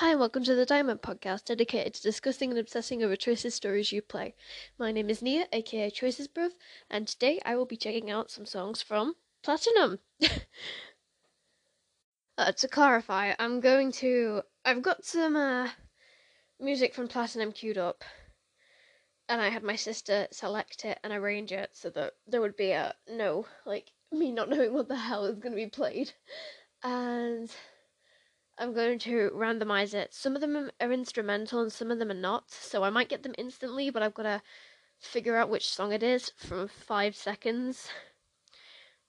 Hi, and welcome to the Diamond Podcast, dedicated to discussing and obsessing over Choices stories you play. My name is Nia, aka Choices Bruv, and today I will be checking out some songs from Platinum. uh, to clarify, I'm going to. I've got some uh, music from Platinum queued up, and I had my sister select it and arrange it so that there would be a no, like me not knowing what the hell is going to be played. And I'm going to randomize it. Some of them are instrumental and some of them are not, so I might get them instantly, but I've got to figure out which song it is from five seconds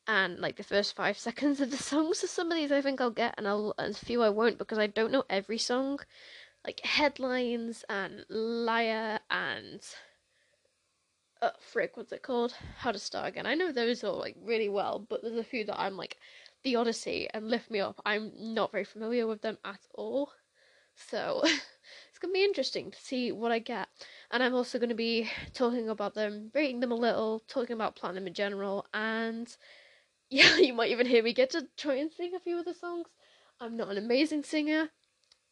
and like the first five seconds of the song. So some of these I think I'll get, and I'll and a few I won't because I don't know every song, like headlines and liar and uh, frick, what's it called? How to Start Again. I know those all like really well, but there's a few that I'm like the Odyssey and Lift Me Up, I'm not very familiar with them at all. So it's going to be interesting to see what I get. And I'm also going to be talking about them, rating them a little, talking about Platinum in general, and yeah, you might even hear me get to try and sing a few of the songs. I'm not an amazing singer.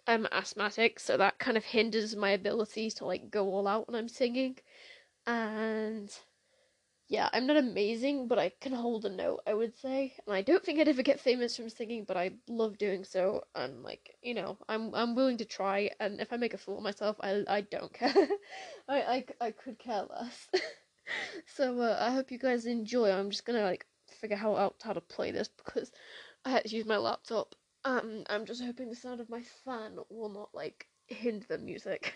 I'm asthmatic, so that kind of hinders my ability to like go all out when I'm singing. And yeah, I'm not amazing, but I can hold a note, I would say. And I don't think I'd ever get famous from singing, but I love doing so. And like, you know, I'm I'm willing to try. And if I make a fool of myself, I I don't care. I, I I could care less. so uh, I hope you guys enjoy. I'm just gonna like figure out how to play this because I had to use my laptop. Um, I'm just hoping the sound of my fan will not like hinder the music.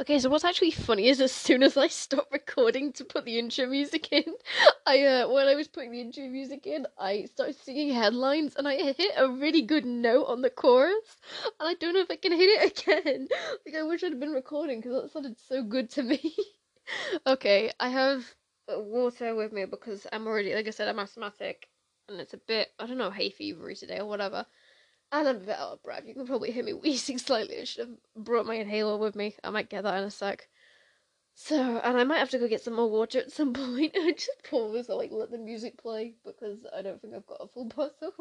Okay, so what's actually funny is as soon as I stop recording to put the intro music in, I uh when I was putting the intro music in, I started singing headlines and I hit a really good note on the chorus, and I don't know if I can hit it again. Like I wish I'd been recording because that sounded so good to me. okay, I have water with me because I'm already like I said I'm asthmatic and it's a bit I don't know hay fevery today or whatever. And I'm a bit out of breath. You can probably hear me wheezing slightly. I should have brought my inhaler with me. I might get that in a sec. So, and I might have to go get some more water at some point. I just pause or like let the music play because I don't think I've got a full bottle.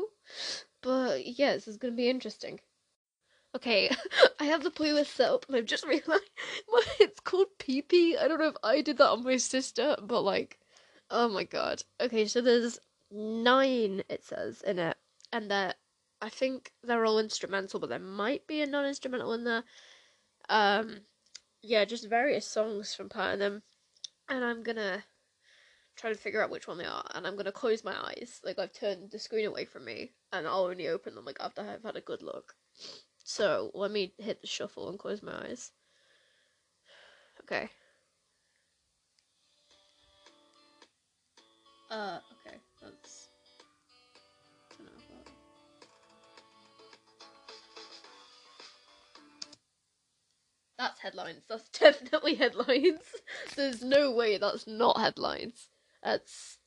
But yeah, this is gonna be interesting. Okay, I have the playlist set up and I've just realized it's called PP. I don't know if I did that on my sister, but like, oh my god. Okay, so there's nine, it says, in it. And they're, I think they're all instrumental, but there might be a non instrumental in there. Um, yeah, just various songs from part of them. And I'm gonna try to figure out which one they are. And I'm gonna close my eyes. Like, I've turned the screen away from me, and I'll only open them like after I've had a good look. So let me hit the shuffle and close my eyes. Okay. Uh, okay, That's headlines. That's definitely headlines. There's no way that's not headlines. That's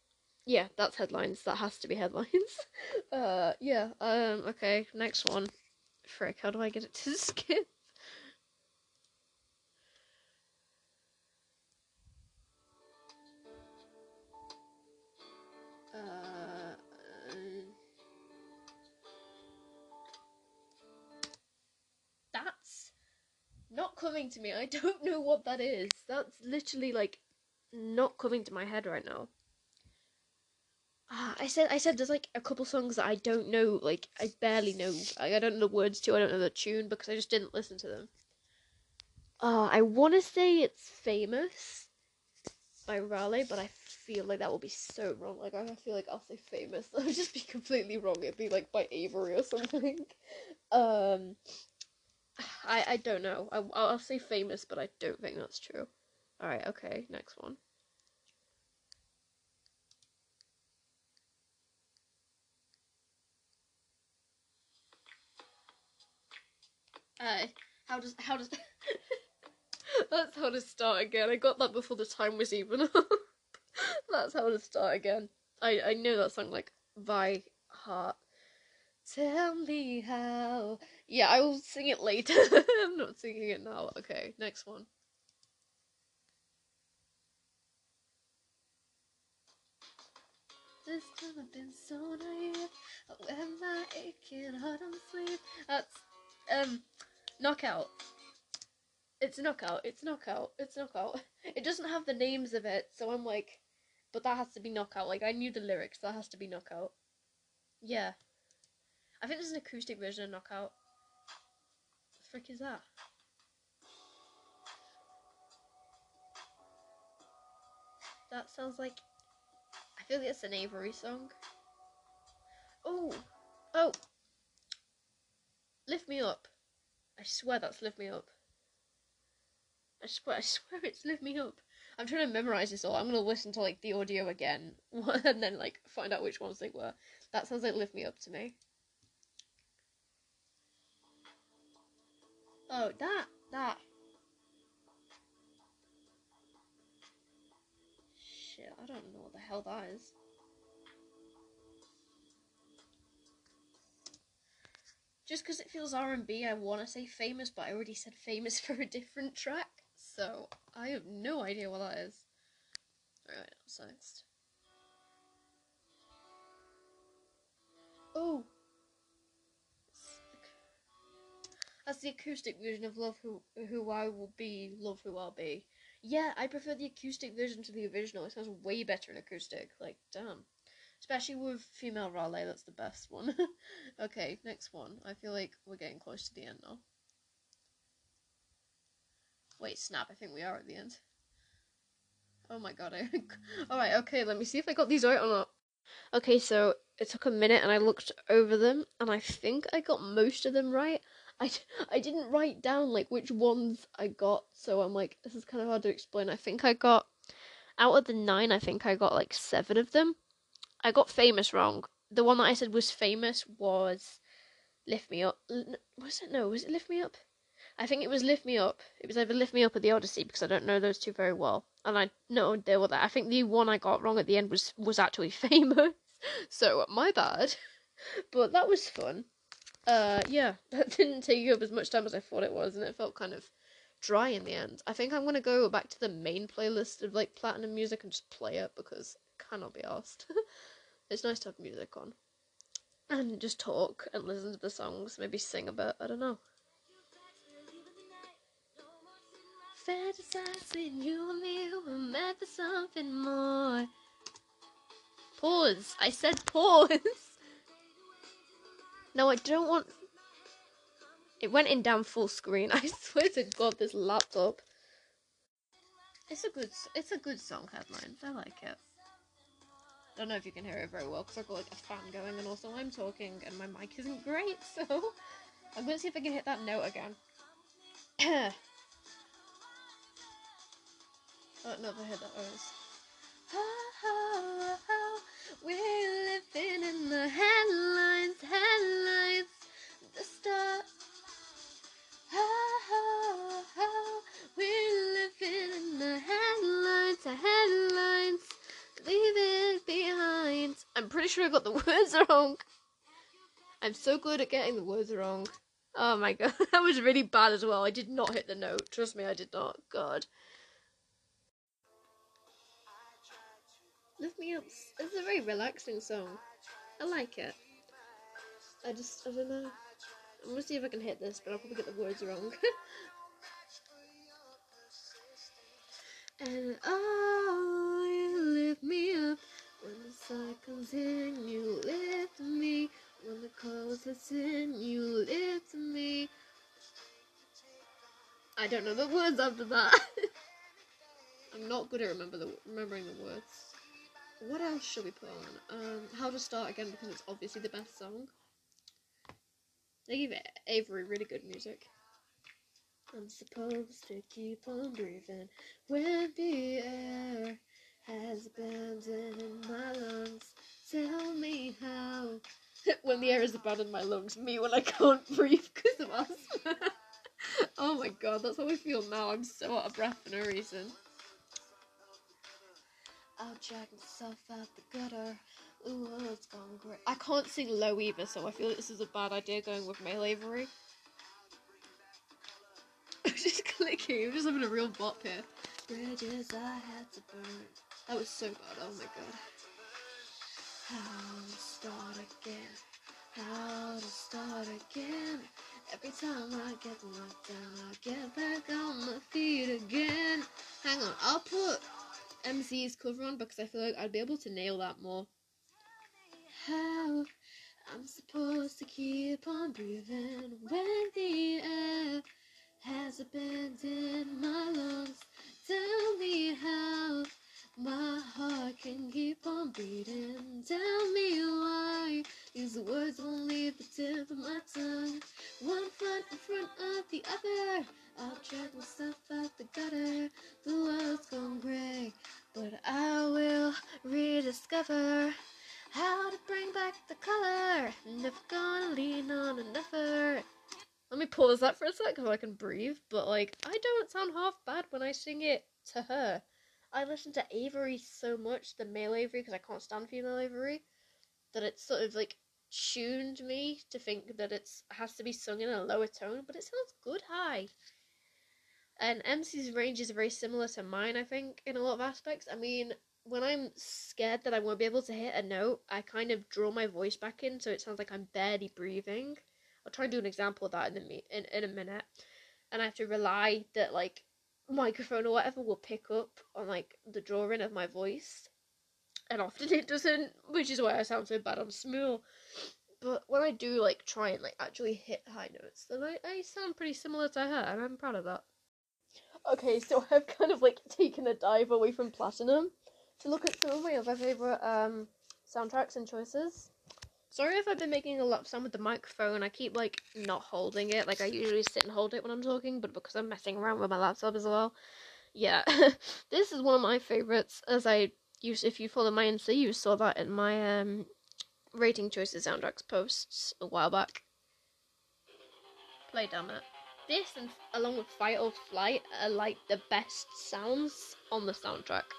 yeah, that's headlines. That has to be headlines. Uh, yeah. Um. Okay. Next one. Frick, how do I get it to skip? Not coming to me. I don't know what that is. That's literally like not coming to my head right now. Ah, I said I said there's like a couple songs that I don't know, like I barely know. I, I don't know the words to. I don't know the tune because I just didn't listen to them. Uh, I want to say it's famous by Raleigh, but I feel like that will be so wrong. Like I feel like I'll say famous, that would just be completely wrong. It'd be like by Avery or something. Um, I I don't know. I I'll say famous, but I don't think that's true. All right, okay, next one. Uh, how does how does that's how to start again. I got that before the time was even up. that's how to start again. I I know that song like by heart. Tell me how. Yeah, I will sing it later. I'm not singing it now. Okay, next one. This time I've been so naive. When my aching heart on sleep. That's um Knockout. It's knockout. It's knockout. It's knockout. It doesn't have the names of it, so I'm like, but that has to be knockout. Like I knew the lyrics. That has to be knockout. Yeah. I think there's an acoustic version of knockout. What the frick is that? That sounds like. I feel like it's an Avery song. Oh, oh. Lift me up. I swear that's Lift Me Up. I swear, I swear it's Lift Me Up. I'm trying to memorize this all. I'm gonna listen to like the audio again and then like find out which ones they were. That sounds like Lift Me Up to me. Oh, that, that. Shit, I don't know what the hell that is. just because it feels R&B, I want to say famous, but I already said famous for a different track, so I have no idea what that is. Alright, what's next? Oh! That's the acoustic version of Love Who Who I Will Be, Love Who I'll Be. Yeah, I prefer the acoustic version to the original. It sounds way better in acoustic. Like, damn. Especially with female Raleigh, that's the best one. okay, next one. I feel like we're getting close to the end now. Wait, snap, I think we are at the end. Oh my god, I... Alright, okay, let me see if I got these right or not. Okay, so it took a minute and I looked over them and I think I got most of them right. I, I didn't write down like which ones I got, so I'm like, this is kind of hard to explain. I think I got, out of the nine, I think I got like seven of them. I got famous wrong. The one that I said was famous was Lift Me Up. Was it? No, was it Lift Me Up? I think it was Lift Me Up. It was either Lift Me Up or The Odyssey because I don't know those two very well. And I know they were there. I think the one I got wrong at the end was was actually famous. so my bad. But that was fun. Uh, yeah, that didn't take up as much time as I thought it was, and it felt kind of dry in the end. I think I'm gonna go back to the main playlist of like platinum music and just play it because I cannot be asked. it's nice to have music on and just talk and listen to the songs, maybe sing a bit. I don't know. Fantasizing you and me were meant for something more. Pause. I said pause. no, I don't want. It went in down full screen. I swear to God, this laptop. It's a good. It's a good song headline. I like it. I don't know if you can hear it very well because I've got like a fan going, and also I'm talking, and my mic isn't great. So I'm gonna see if I can hit that note again. oh, never heard that. Oh, we're living in the headlines, headlines, the start. we're living in the headlines, headlines, leave behind. I'm pretty sure I got the words wrong. I'm so good at getting the words wrong. Oh my god, that was really bad as well. I did not hit the note. Trust me, I did not. God. Lift Me Up. It's a very relaxing song. I like it. I just, I don't know. I'm gonna see if I can hit this, but I'll probably get the words wrong. and oh, you lift me up when the comes in. You lift me when the cold sets in. You lift me. I don't know the words after that. I'm not good at remember the remembering the words what else should we put on? Um, How to Start Again because it's obviously the best song. They give Avery really good music. I'm supposed to keep on breathing when the air has abandoned my lungs. Tell me how. when the air has abandoned my lungs, me when I can't breathe because of asthma. oh my god, that's how I feel now. I'm so out of breath for no reason. I'll drag myself out the gutter. Ooh, oh, it's gone great. I can't sing low either, so I feel like this is a bad idea going with male Avery. I'm just clicking. I'm just having a real bop here. Bridges I had to burn. That was so bad. Oh my god. How to start again? How to start again? Every time I get knocked down, I get back on my feet again. Hang on, I'll put MC's cover on because I feel like I'd be able to nail that more. How I'm supposed to keep on breathing when the air has abandoned my lungs. Tell me how my heart can keep on beating. Pause that for a sec so I can breathe. But like, I don't sound half bad when I sing it to her. I listen to Avery so much, the male Avery, because I can't stand female Avery, that it's sort of like tuned me to think that it has to be sung in a lower tone, but it sounds good high. And MC's range is very similar to mine, I think, in a lot of aspects. I mean, when I'm scared that I won't be able to hit a note, I kind of draw my voice back in so it sounds like I'm barely breathing. I'll try and do an example of that in the me- in, in a minute. And I have to rely that like microphone or whatever will pick up on like the drawing of my voice. And often it doesn't, which is why I sound so bad on Smule. But when I do like try and like actually hit high notes, then I, I sound pretty similar to her and I'm proud of that. Okay, so I've kind of like taken a dive away from Platinum to look at some of my other favourite um, soundtracks and choices. Sorry if I've been making a lot of sound with the microphone. I keep like not holding it. Like I usually sit and hold it when I'm talking, but because I'm messing around with my laptop as well. Yeah, this is one of my favorites. As I use, if you follow my NC, you saw that in my um rating choices soundtracks posts a while back. Play damn it. This and along with Fight or Flight are like the best sounds on the soundtrack.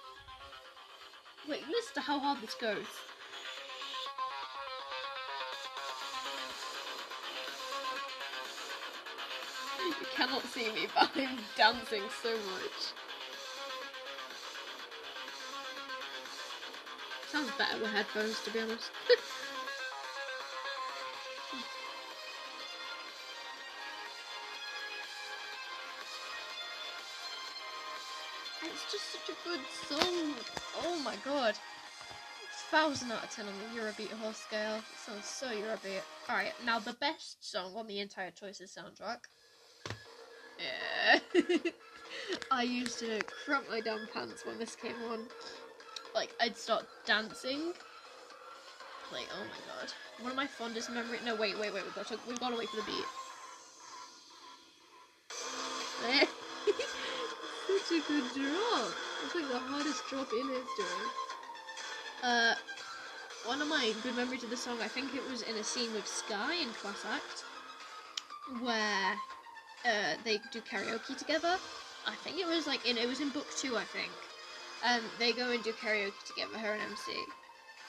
Wait, listen to how hard this goes. Cannot see me, but I'm dancing so much. Sounds better with headphones, to be honest. it's just such a good song. Oh my god. Thousand out of ten on the Eurobeat horse scale. Sounds so Eurobeat. Alright, now the best song on the entire Choices soundtrack. Yeah. I used to crap my damn pants when this came on. Like, I'd start dancing. Like, oh my god. One of my fondest memories. No, wait, wait, wait. We've got to, we've got to wait for the beat. Such a good drop. It's like the hardest drop in history. Uh, one of my good memories of the song, I think it was in a scene with Sky in Class Act, where uh, they do karaoke together. I think it was like in it was in book two, I think. Um, they go and do karaoke together, her and MC,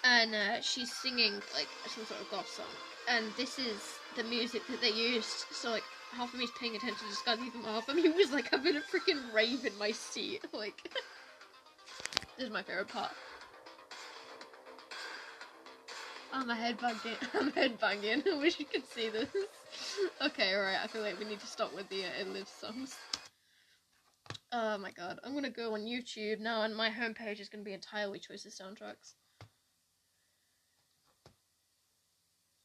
and uh, she's singing like some sort of goth song, and this is the music that they used. So like half of me's paying attention to Sky, even half of me was like having a freaking rave in my seat. Like this is my favorite part. I'm a headbanging. I'm headbanging. I wish you could see this. okay, alright. I feel like we need to stop with the uh, It Lives songs. Oh my god. I'm gonna go on YouTube now, and my homepage is gonna be entirely Choices soundtracks.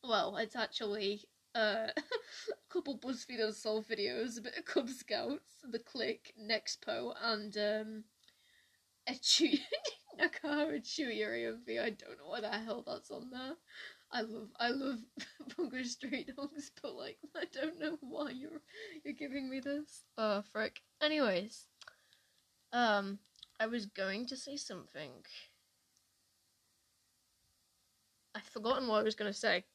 Well, it's actually uh, a couple BuzzFeed Unsolved videos, a bit of Cub Scouts, The Click, Nexpo, and um, a chew. Nakara me. I don't know what the hell that's on there. I love I love Bungo Stray Dogs, but like I don't know why you're you're giving me this. Oh frick. Anyways. Um I was going to say something. I've forgotten what I was gonna say.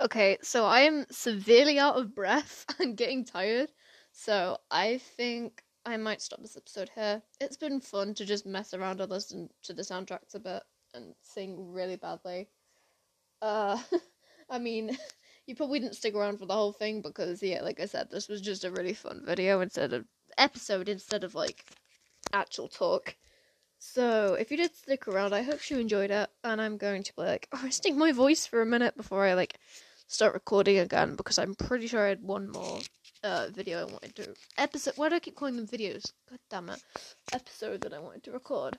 Okay, so I am severely out of breath and getting tired. So I think I might stop this episode here. It's been fun to just mess around and listen to the soundtracks a bit and sing really badly. Uh, I mean, you probably didn't stick around for the whole thing because, yeah, like I said, this was just a really fun video instead of episode instead of like actual talk. So, if you did stick around, I hope you enjoyed it, and I'm going to like resting my voice for a minute before I like start recording again because I'm pretty sure I had one more uh, video I wanted to episode. Why do I keep calling them videos? God damn it! Episode that I wanted to record.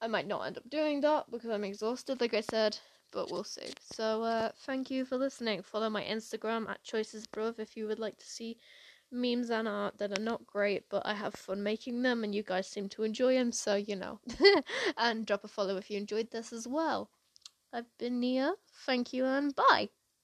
I might not end up doing that because I'm exhausted, like I said, but we'll see. So, uh, thank you for listening. Follow my Instagram at choicesbruv if you would like to see memes and art that are not great, but I have fun making them, and you guys seem to enjoy them, so you know. and drop a follow if you enjoyed this as well. I've been Nia. Thank you and bye.